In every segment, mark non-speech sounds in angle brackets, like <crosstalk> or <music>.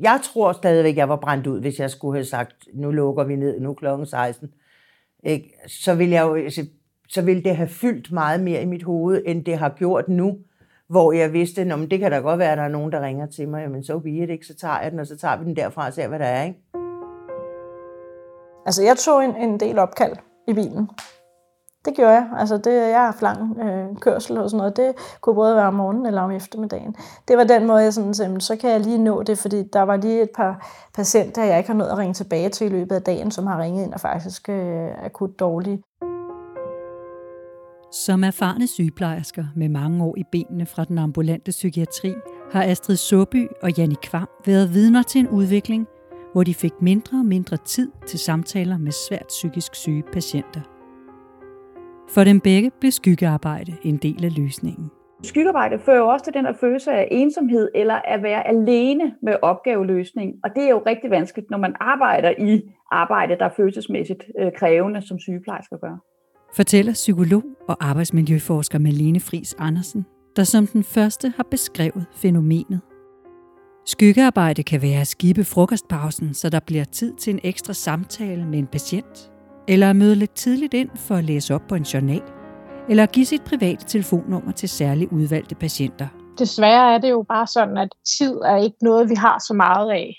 jeg tror stadigvæk, jeg var brændt ud, hvis jeg skulle have sagt, nu lukker vi ned, nu klokken 16. Ikke? Så vil jeg jo, altså, så ville det have fyldt meget mere i mit hoved, end det har gjort nu, hvor jeg vidste, at det kan da godt være, at der er nogen, der ringer til mig, men så be det, ikke? så tager jeg den, og så tager vi den derfra og ser, hvad der er. Ikke? Altså, jeg tog en, en del opkald i bilen. Det gjorde jeg. Altså, det, jeg har haft lang øh, kørsel og sådan noget. Det kunne både være om morgenen eller om eftermiddagen. Det var den måde, jeg sådan sagde, så kan jeg lige nå det, fordi der var lige et par patienter, jeg ikke har nået at ringe tilbage til i løbet af dagen, som har ringet ind og faktisk øh, akut dårlige. Som erfarne sygeplejersker med mange år i benene fra den ambulante psykiatri, har Astrid Soby og Janne Kvam været vidner til en udvikling, hvor de fik mindre og mindre tid til samtaler med svært psykisk syge patienter. For dem begge blev skyggearbejde en del af løsningen. Skyggearbejde fører jo også til den her følelse af ensomhed eller at være alene med opgaveløsning. Og det er jo rigtig vanskeligt, når man arbejder i arbejde, der er følelsesmæssigt øh, krævende, som sygeplejersker gør. Fortæller psykolog og arbejdsmiljøforsker Malene Fris Andersen, der som den første har beskrevet fænomenet. Skyggearbejde kan være at skibe frokostpausen, så der bliver tid til en ekstra samtale med en patient eller møde lidt tidligt ind for at læse op på en journal, eller give sit private telefonnummer til særligt udvalgte patienter. Desværre er det jo bare sådan, at tid er ikke noget, vi har så meget af.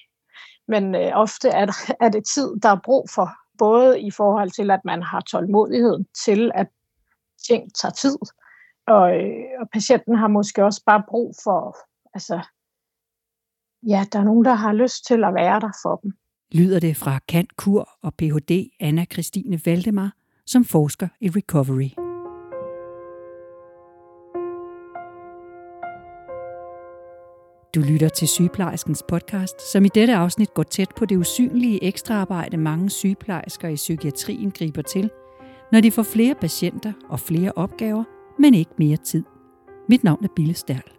Men øh, ofte er, der, er det tid, der er brug for, både i forhold til, at man har tålmodighed til, at ting tager tid, og, øh, og patienten har måske også bare brug for, altså, ja, der er nogen, der har lyst til at være der for dem lyder det fra Kant Kur og Ph.D. Anna Christine Valdemar, som forsker i recovery. Du lytter til sygeplejerskens podcast, som i dette afsnit går tæt på det usynlige ekstraarbejde, mange sygeplejersker i psykiatrien griber til, når de får flere patienter og flere opgaver, men ikke mere tid. Mit navn er Bille Sterl.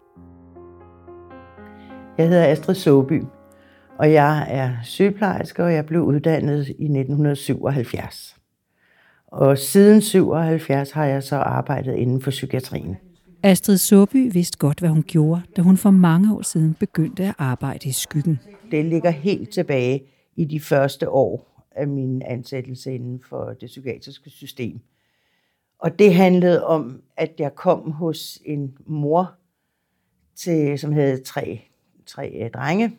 Jeg hedder Astrid Soby, og jeg er sygeplejerske, og jeg blev uddannet i 1977. Og siden 77 har jeg så arbejdet inden for psykiatrien. Astrid Soby vidste godt, hvad hun gjorde, da hun for mange år siden begyndte at arbejde i skyggen. Det ligger helt tilbage i de første år af min ansættelse inden for det psykiatriske system. Og det handlede om, at jeg kom hos en mor, til, som havde tre, tre drenge,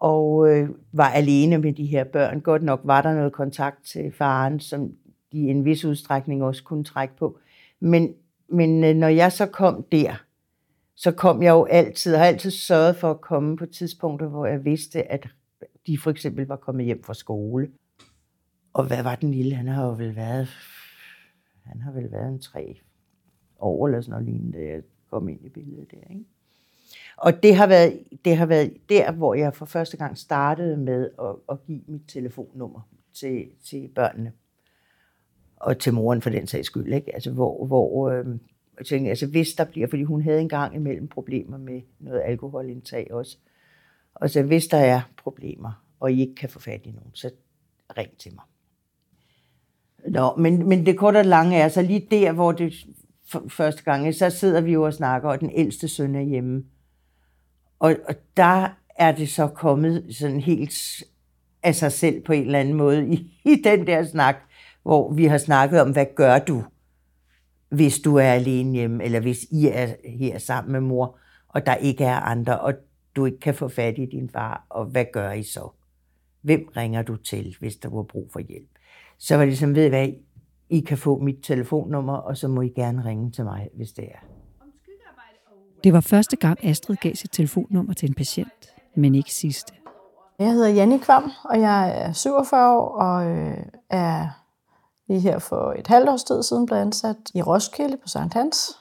og øh, var alene med de her børn. Godt nok var der noget kontakt til faren, som de i en vis udstrækning også kunne trække på. Men, men øh, når jeg så kom der, så kom jeg jo altid, har altid sørget for at komme på tidspunkter, hvor jeg vidste, at de for eksempel var kommet hjem fra skole. Og hvad var den lille? Han har jo vel været, han har vel været en tre år eller sådan noget lignende, da jeg kom ind i billedet der, ikke? Og det har, været, det har været der, hvor jeg for første gang startede med at, at give mit telefonnummer til, til børnene. Og til moren for den sags skyld. Ikke? Altså, hvor, hvor øh, jeg tænkte, altså, hvis der bliver, fordi hun havde engang imellem problemer med noget alkoholindtag også. Og så hvis der er problemer, og I ikke kan få fat i nogen, så ring til mig. Nå, men, men det korte og lange er, så lige der, hvor det første gang, så sidder vi jo og snakker, og den ældste søn er hjemme. Og, og der er det så kommet sådan helt af sig selv på en eller anden måde i, <laughs> i den der snak, hvor vi har snakket om, hvad gør du, hvis du er alene hjemme, eller hvis I er her sammen med mor, og der ikke er andre, og du ikke kan få fat i din far, og hvad gør I så? Hvem ringer du til, hvis der var brug for hjælp? Så var det som, ved hvad, I kan få mit telefonnummer, og så må I gerne ringe til mig, hvis det er. Det var første gang, Astrid gav sit telefonnummer til en patient, men ikke sidste. Jeg hedder Janne Kvam, og jeg er 47 år og øh, er lige her for et halvt års tid siden blevet ansat i Roskilde på Sankt Hans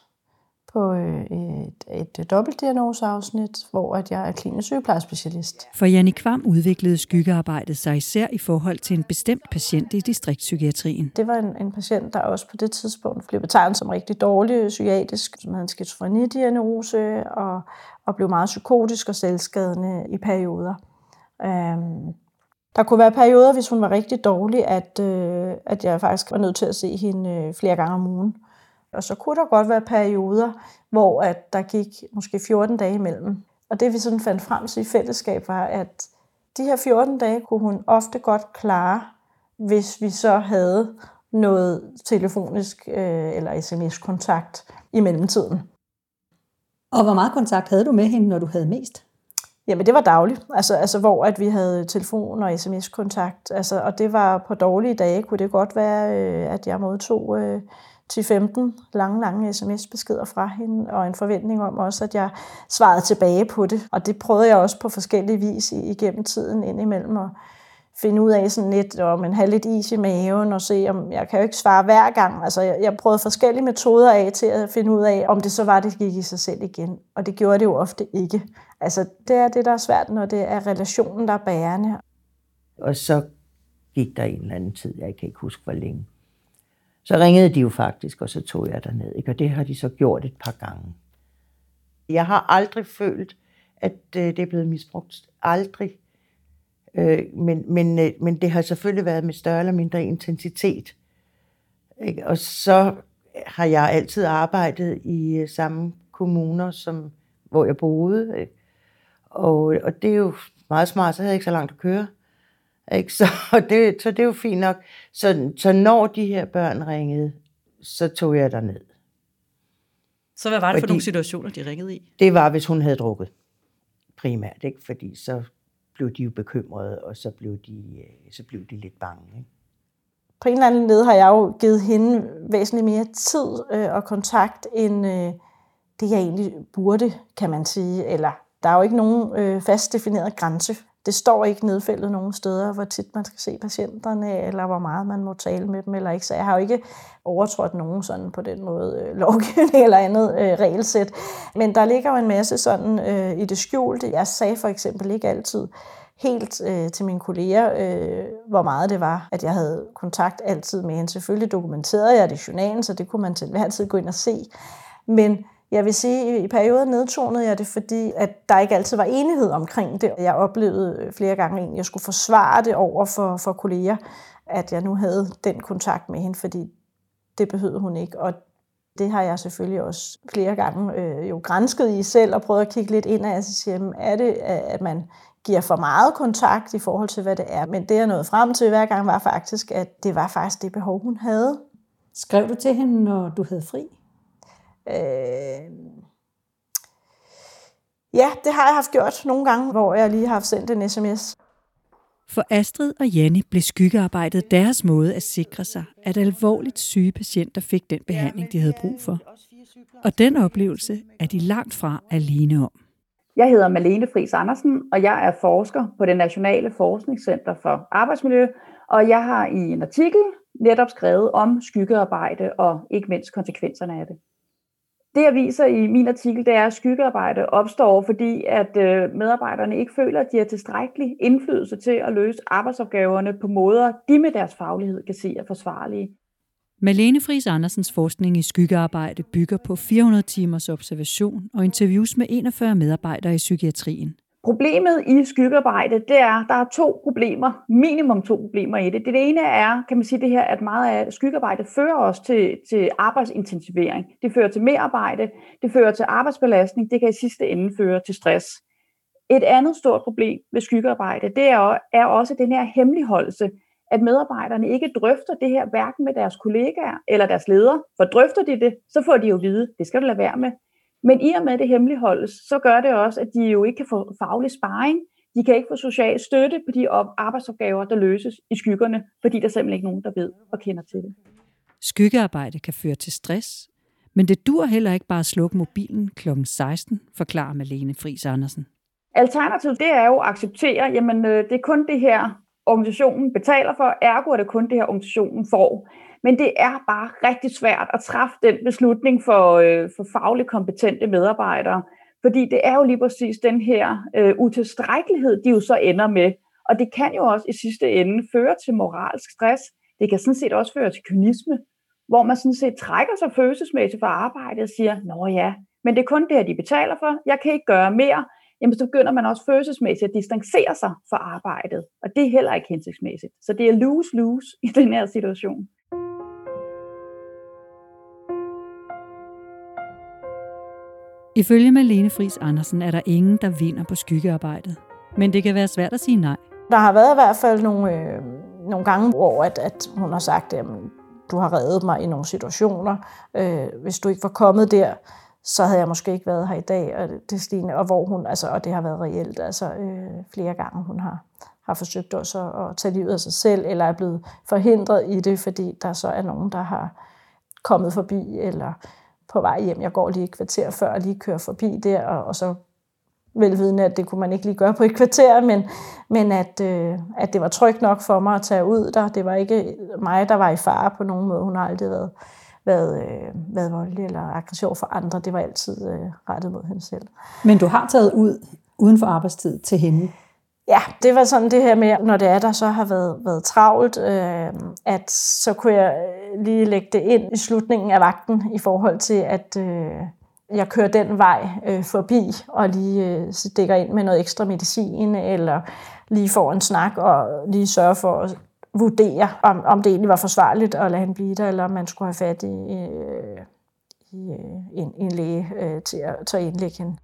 på øh, et, et dobbeltdiagnoseafsnit, hvor at jeg er klinisk sygeplejespecialist. For Janne Kvam udviklede skyggearbejdet sig især i forhold til en bestemt patient i distriktspsykiatrien. Det var en, en patient, der også på det tidspunkt blev betegnet som rigtig dårlig psykiatrisk, som havde en skizofrenidiagnose og, og blev meget psykotisk og selvskadende i perioder. Øhm, der kunne være perioder, hvis hun var rigtig dårlig, at, øh, at jeg faktisk var nødt til at se hende øh, flere gange om ugen. Og så kunne der godt være perioder, hvor at der gik måske 14 dage imellem, Og det vi sådan fandt frem til i fællesskab var, at de her 14 dage kunne hun ofte godt klare, hvis vi så havde noget telefonisk øh, eller sms-kontakt i mellemtiden. Og hvor meget kontakt havde du med hende, når du havde mest? Jamen det var dagligt, altså, altså hvor at vi havde telefon og sms-kontakt, altså, og det var på dårlige dage, kunne det godt være, øh, at jeg modtog øh, 10-15 lange, lange sms-beskeder fra hende, og en forventning om også, at jeg svarede tilbage på det. Og det prøvede jeg også på forskellige vis igennem tiden indimellem, og finde ud af sådan lidt, om man have lidt is i maven, og se, om jeg kan jo ikke svare hver gang. Altså, jeg, jeg prøvede forskellige metoder af til at finde ud af, om det så var, det gik i sig selv igen. Og det gjorde det jo ofte ikke. Altså, det er det, der er svært, når det er relationen, der er bærende. Og så gik der en eller anden tid, jeg kan ikke huske, hvor længe. Så ringede de jo faktisk, og så tog jeg derned. Ikke? Og det har de så gjort et par gange. Jeg har aldrig følt, at øh, det er blevet misbrugt. Aldrig. Øh, men, men, øh, men det har selvfølgelig været med større eller mindre intensitet. Ikke? Og så har jeg altid arbejdet i øh, samme kommuner, som hvor jeg boede. Ikke? Og, og det er jo meget smart, så havde jeg ikke så langt at køre. Ikke? <laughs> Så, det, så det er jo fint nok. Så, så når de her børn ringede, så tog jeg ned. Så hvad var det for nogle situationer, de ringede i? Det var, hvis hun havde drukket primært, ikke? fordi så blev de jo bekymrede, og så blev de, øh, så blev de lidt bange. Ikke? På en eller anden led har jeg jo givet hende væsentligt mere tid øh, og kontakt, end øh, det jeg egentlig burde, kan man sige. Eller der er jo ikke nogen øh, fast defineret grænse det står ikke nedfældet nogen steder, hvor tit man skal se patienterne, eller hvor meget man må tale med dem eller ikke. Så jeg har jo ikke overtrådt nogen sådan på den måde øh, <laughs> lovgivning eller andet øh, regelsæt. Men der ligger jo en masse sådan øh, i det skjulte. Jeg sagde for eksempel ikke altid helt øh, til mine kolleger, øh, hvor meget det var, at jeg havde kontakt altid med hende. Selvfølgelig dokumenterede jeg det i journalen, så det kunne man til hver tid gå ind og se. Men jeg vil sige, at i perioder nedtonede jeg det, fordi at der ikke altid var enighed omkring det. Jeg oplevede øh, flere gange, at jeg skulle forsvare det over for, for kolleger, at jeg nu havde den kontakt med hende, fordi det behøvede hun ikke. Og det har jeg selvfølgelig også flere gange øh, jo grænsket i selv og prøvet at kigge lidt ind af, og sige, er det, at man giver for meget kontakt i forhold til, hvad det er. Men det, jeg nåede frem til hver gang, var faktisk, at det var faktisk det behov, hun havde. Skrev du til hende, når du havde fri? Øh, ja, det har jeg haft gjort nogle gange, hvor jeg lige har haft sendt en sms. For Astrid og Janni blev skyggearbejdet deres måde at sikre sig, at alvorligt syge patienter fik den behandling, de havde brug for. Og den oplevelse er de langt fra alene om. Jeg hedder Malene Friis Andersen, og jeg er forsker på det Nationale Forskningscenter for Arbejdsmiljø, og jeg har i en artikel netop skrevet om skyggearbejde og ikke mindst konsekvenserne af det. Det jeg viser i min artikel, det er, at skyggearbejde opstår, fordi at øh, medarbejderne ikke føler, at de har tilstrækkelig indflydelse til at løse arbejdsopgaverne på måder, de med deres faglighed kan se er forsvarlige. Malene Friis Andersens forskning i skyggearbejde bygger på 400 timers observation og interviews med 41 medarbejdere i psykiatrien. Problemet i skyggearbejde, det er, der er to problemer, minimum to problemer i det. Det ene er, kan man sige det her, at meget af skyggearbejde fører os til, til arbejdsintensivering. Det fører til mere arbejde, det fører til arbejdsbelastning, det kan i sidste ende føre til stress. Et andet stort problem ved skyggearbejde, det er, er også den her hemmeligholdelse, at medarbejderne ikke drøfter det her hverken med deres kollegaer eller deres ledere. For drøfter de det, så får de jo at vide, det skal du lade være med. Men i og med det hemmeligholdes, så gør det også, at de jo ikke kan få faglig sparring. De kan ikke få social støtte på de arbejdsopgaver, der løses i skyggerne, fordi der simpelthen ikke nogen, der ved og kender til det. Skyggearbejde kan føre til stress, men det dur heller ikke bare at slukke mobilen kl. 16, forklarer Malene Friis Andersen. Alternativet det er jo at acceptere, jamen øh, det er kun det her, organisationen betaler for, ergo er det kun det her, organisationen får. Men det er bare rigtig svært at træffe den beslutning for, øh, for fagligt kompetente medarbejdere, fordi det er jo lige præcis den her øh, utilstrækkelighed, de jo så ender med. Og det kan jo også i sidste ende føre til moralsk stress. Det kan sådan set også føre til kynisme, hvor man sådan set trækker sig følelsesmæssigt fra arbejdet og siger, nå ja, men det er kun det her, de betaler for. Jeg kan ikke gøre mere. Jamen, så begynder man også følelsesmæssigt at distancere sig fra arbejdet. Og det er heller ikke hensigtsmæssigt. Så det er lose-lose i den her situation. Ifølge Malene Fris Andersen er der ingen, der vinder på skyggearbejdet. Men det kan være svært at sige nej. Der har været i hvert fald nogle, øh, nogle gange, hvor at, at hun har sagt, at du har reddet mig i nogle situationer. Øh, hvis du ikke var kommet der, så havde jeg måske ikke været her i dag. Og det Stine, og hvor hun, altså, og det har været reelt, altså øh, flere gange hun har, har forsøgt også at, at tage livet af sig selv, eller er blevet forhindret i det, fordi der så er nogen, der har kommet forbi, eller på vej hjem. Jeg går lige et kvarter før og lige kører forbi der, og, og så velvidende, at det kunne man ikke lige gøre på et kvarter, men, men at, øh, at det var trygt nok for mig at tage ud der. Det var ikke mig, der var i fare på nogen måde. Hun har aldrig været, været, øh, været voldelig eller aggressiv for andre. Det var altid øh, rettet mod hende selv. Men du har taget ud uden for arbejdstid til hende? Ja, det var sådan det her med, når det er, der så har været, været travlt, øh, at så kunne jeg lige lægge det ind i slutningen af vagten i forhold til, at øh, jeg kører den vej øh, forbi og lige øh, dækker ind med noget ekstra medicin, eller lige får en snak og lige sørger for at vurdere, om, om det egentlig var forsvarligt at lade hende blive der, eller om man skulle have fat i, øh, i øh, en, en læge øh, til at, til at indlægge hende.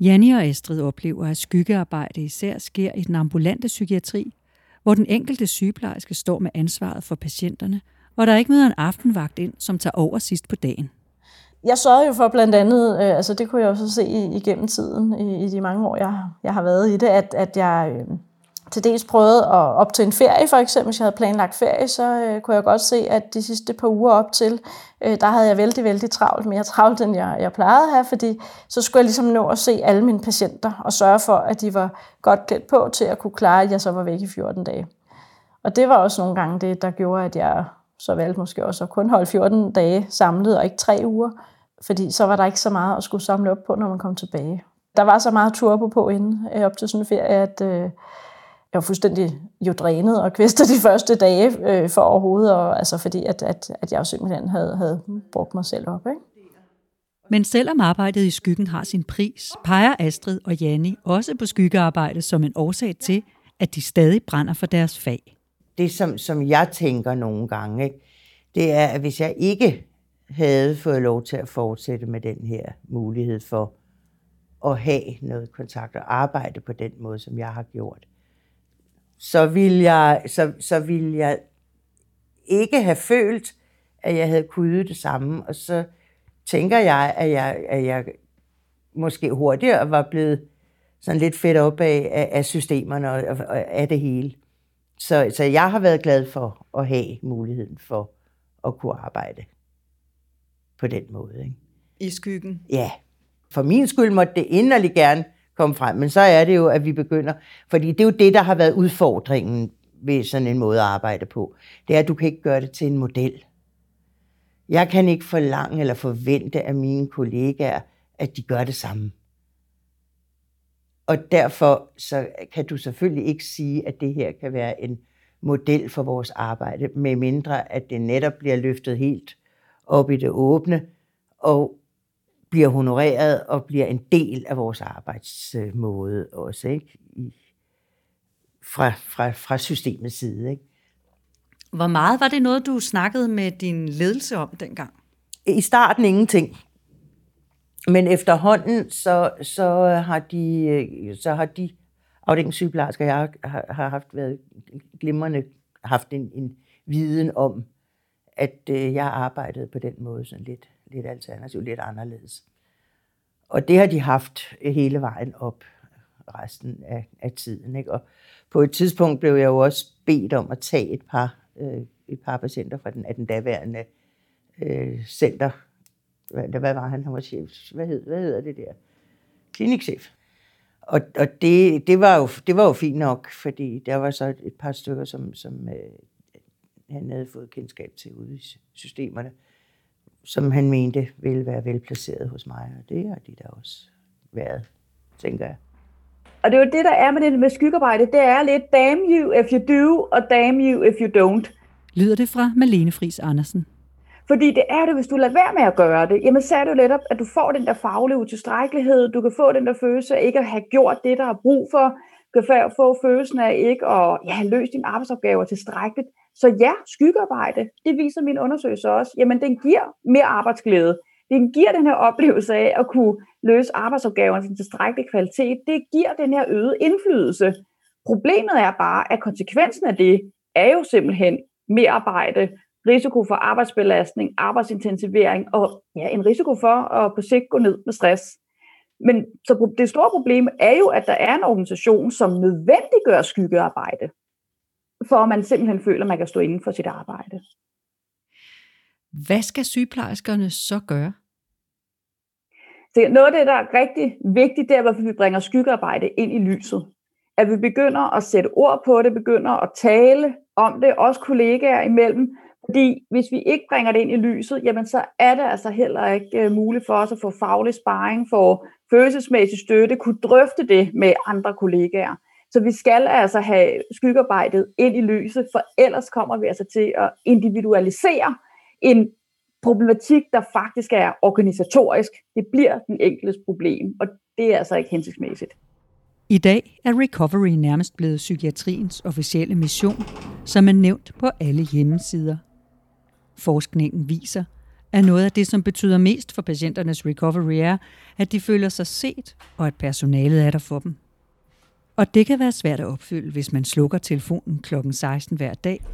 Janni og Astrid oplever, at skyggearbejde især sker i den ambulante psykiatri, hvor den enkelte sygeplejerske står med ansvaret for patienterne, og der ikke møder en aftenvagt ind, som tager over sidst på dagen. Jeg sørgede jo for blandt andet, øh, altså det kunne jeg også se igennem tiden, i, i de mange år, jeg, jeg har været i det, at, at jeg øh, til dels prøvede at op til en ferie for eksempel, hvis jeg havde planlagt ferie, så øh, kunne jeg godt se, at de sidste par uger op til, øh, der havde jeg vældig, vældig travlt, mere travlt, end jeg, jeg plejede at have, fordi så skulle jeg ligesom nå at se alle mine patienter og sørge for, at de var godt klædt på til at kunne klare, at jeg så var væk i 14 dage. Og det var også nogle gange det, der gjorde, at jeg så valgte måske også at kun holde 14 dage samlet, og ikke tre uger, fordi så var der ikke så meget at skulle samle op på, når man kom tilbage. Der var så meget turbo på inden øh, op til sådan en ferie, at øh, jeg var fuldstændig jo drænet og kvæstet de første dage øh, for overhovedet, og, altså fordi at, at, at jeg jo simpelthen havde, havde brugt mig selv op. Ikke? Men selvom arbejdet i skyggen har sin pris, peger Astrid og Janni også på skyggearbejde som en årsag til, at de stadig brænder for deres fag. Det, som, som jeg tænker nogle gange, ikke, det er, at hvis jeg ikke havde fået lov til at fortsætte med den her mulighed for at have noget kontakt og arbejde på den måde, som jeg har gjort, så ville jeg, så, så ville jeg ikke have følt, at jeg havde kunnet det samme. Og så tænker jeg, at jeg, at jeg måske hurtigere var blevet sådan lidt fedt op af, af, af systemerne og, og af det hele. Så, så jeg har været glad for at have muligheden for at kunne arbejde på den måde. Ikke? I skyggen? Ja. For min skyld måtte det inderligt gerne komme frem, men så er det jo, at vi begynder, fordi det er jo det, der har været udfordringen ved sådan en måde at arbejde på. Det er, at du kan ikke gøre det til en model. Jeg kan ikke forlange eller forvente af mine kollegaer, at de gør det samme. Og derfor så kan du selvfølgelig ikke sige, at det her kan være en model for vores arbejde, med mindre at det netop bliver løftet helt op i det åbne, og bliver honoreret og bliver en del af vores arbejdsmåde også, ikke? I, fra, fra, fra systemets side. Ikke? Hvor meget var det noget, du snakkede med din ledelse om dengang? I starten ingenting. Men efterhånden, så, så har de, så har de afdelingssygeplejersker, jeg har, har haft været glimrende, haft en, en viden om, at øh, jeg arbejdede på den måde sådan lidt, lidt alternativ, lidt anderledes. Og det har de haft hele vejen op resten af, af tiden. Ikke? Og på et tidspunkt blev jeg jo også bedt om at tage et par, øh, et par patienter fra den, af den daværende øh, center. Hvad, hvad var han? Han var chef. Hvad, hed, hvad hedder det der? Klinikchef. Og, og det, det, var jo, det var jo fint nok, fordi der var så et, et par stykker, som, som øh, han havde fået kendskab til ude i systemerne, som han mente ville være velplaceret hos mig, og det har de da også været, tænker jeg. Og det er jo det, der er med det med skyggearbejde, det er lidt damn you if you do, og damn you if you don't. Lyder det fra Malene Friis Andersen. Fordi det er det, hvis du lader være med at gøre det, jamen så er det jo netop, at du får den der faglige utilstrækkelighed, du kan få den der følelse af ikke at have gjort det, der er brug for, du kan få følelsen af ikke at ja, have løst dine arbejdsopgaver tilstrækkeligt. Så ja, skyggearbejde, det viser min undersøgelse også, jamen den giver mere arbejdsglæde. Det giver den her oplevelse af at kunne løse arbejdsopgaverne til tilstrækkelig kvalitet. Det giver den her øgede indflydelse. Problemet er bare, at konsekvensen af det er jo simpelthen mere arbejde, risiko for arbejdsbelastning, arbejdsintensivering og ja, en risiko for at på sigt gå ned med stress. Men så det store problem er jo, at der er en organisation, som nødvendiggør skyggearbejde, for at man simpelthen føler, at man kan stå inden for sit arbejde. Hvad skal sygeplejerskerne så gøre? Så noget af det, der er rigtig vigtigt, det er, at vi bringer skyggearbejde ind i lyset. At vi begynder at sætte ord på det, begynder at tale om det, også kollegaer imellem, fordi hvis vi ikke bringer det ind i lyset, jamen så er det altså heller ikke uh, muligt for os at få faglig sparring, få følelsesmæssig støtte, kunne drøfte det med andre kollegaer. Så vi skal altså have skyggearbejdet ind i lyset, for ellers kommer vi altså til at individualisere en problematik, der faktisk er organisatorisk. Det bliver den enkeltes problem, og det er altså ikke hensigtsmæssigt. I dag er recovery nærmest blevet psykiatriens officielle mission, som er nævnt på alle hjemmesider. Forskningen viser, at noget af det, som betyder mest for patienternes recovery, er, at de føler sig set, og at personalet er der for dem. Og det kan være svært at opfylde, hvis man slukker telefonen kl. 16 hver dag,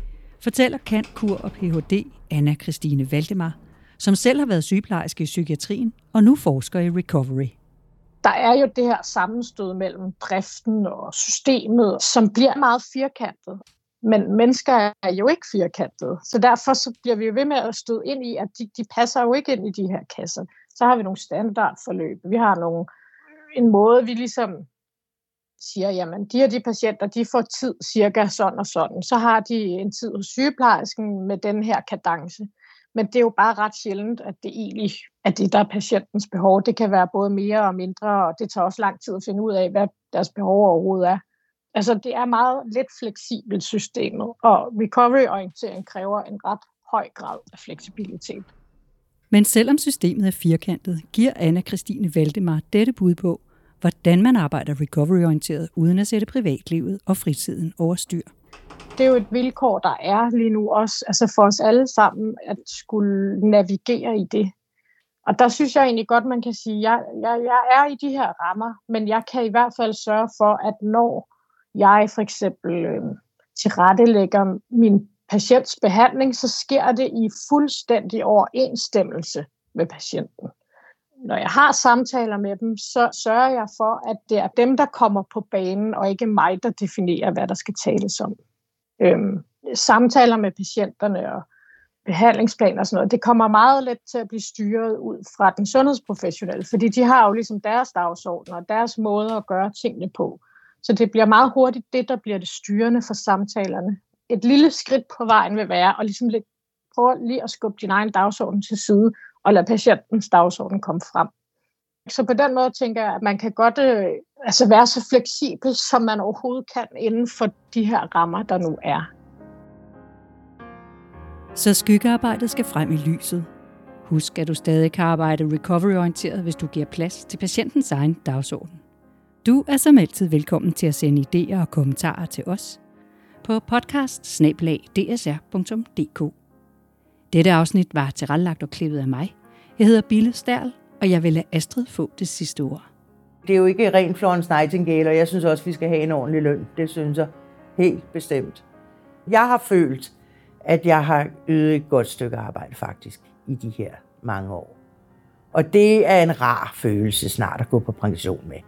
fortæller Kant Kur og Ph.D. Anna Christine Valdemar, som selv har været sygeplejerske i psykiatrien og nu forsker i recovery. Der er jo det her sammenstød mellem driften og systemet, som bliver meget firkantet. Men mennesker er jo ikke firkantede, så derfor så bliver vi jo ved med at støde ind i, at de, de passer jo ikke ind i de her kasser. Så har vi nogle standardforløb. Vi har nogle, en måde, vi ligesom siger, jamen de her de patienter, de får tid cirka sådan og sådan. Så har de en tid hos sygeplejersken med den her kadence. Men det er jo bare ret sjældent, at det egentlig er det, der er patientens behov. Det kan være både mere og mindre, og det tager også lang tid at finde ud af, hvad deres behov overhovedet er. Altså det er meget lidt fleksibelt systemet, og recovery-orientering kræver en ret høj grad af fleksibilitet. Men selvom systemet er firkantet, giver anna Christine Valdemar dette bud på, hvordan man arbejder recovery-orienteret, uden at sætte privatlivet og fritiden over styr. Det er jo et vilkår, der er lige nu også, altså for os alle sammen, at skulle navigere i det. Og der synes jeg egentlig godt, man kan sige, at jeg, jeg, jeg er i de her rammer, men jeg kan i hvert fald sørge for, at når jeg for eksempel øh, tilrettelægger min patients behandling, så sker det i fuldstændig overensstemmelse med patienten når jeg har samtaler med dem, så sørger jeg for, at det er dem, der kommer på banen, og ikke mig, der definerer, hvad der skal tales om. Øhm, samtaler med patienterne og behandlingsplaner og sådan noget, det kommer meget let til at blive styret ud fra den sundhedsprofessionelle, fordi de har jo ligesom deres dagsorden og deres måde at gøre tingene på. Så det bliver meget hurtigt det, der bliver det styrende for samtalerne. Et lille skridt på vejen vil være at ligesom lidt, prøve lige at skubbe din egen dagsorden til side, og lade patientens dagsorden komme frem. Så på den måde tænker jeg, at man kan godt øh, altså være så fleksibel, som man overhovedet kan inden for de her rammer, der nu er. Så skyggearbejdet skal frem i lyset. Husk, at du stadig kan arbejde recovery-orienteret, hvis du giver plads til patientens egen dagsorden. Du er som altid velkommen til at sende idéer og kommentarer til os på podcast dette afsnit var tilrettelagt og klippet af mig. Jeg hedder Bille Stærl, og jeg vil lade Astrid få det sidste ord. Det er jo ikke ren Florence Nightingale, og jeg synes også, vi skal have en ordentlig løn. Det synes jeg helt bestemt. Jeg har følt, at jeg har ydet et godt stykke arbejde faktisk i de her mange år. Og det er en rar følelse snart at gå på pension med.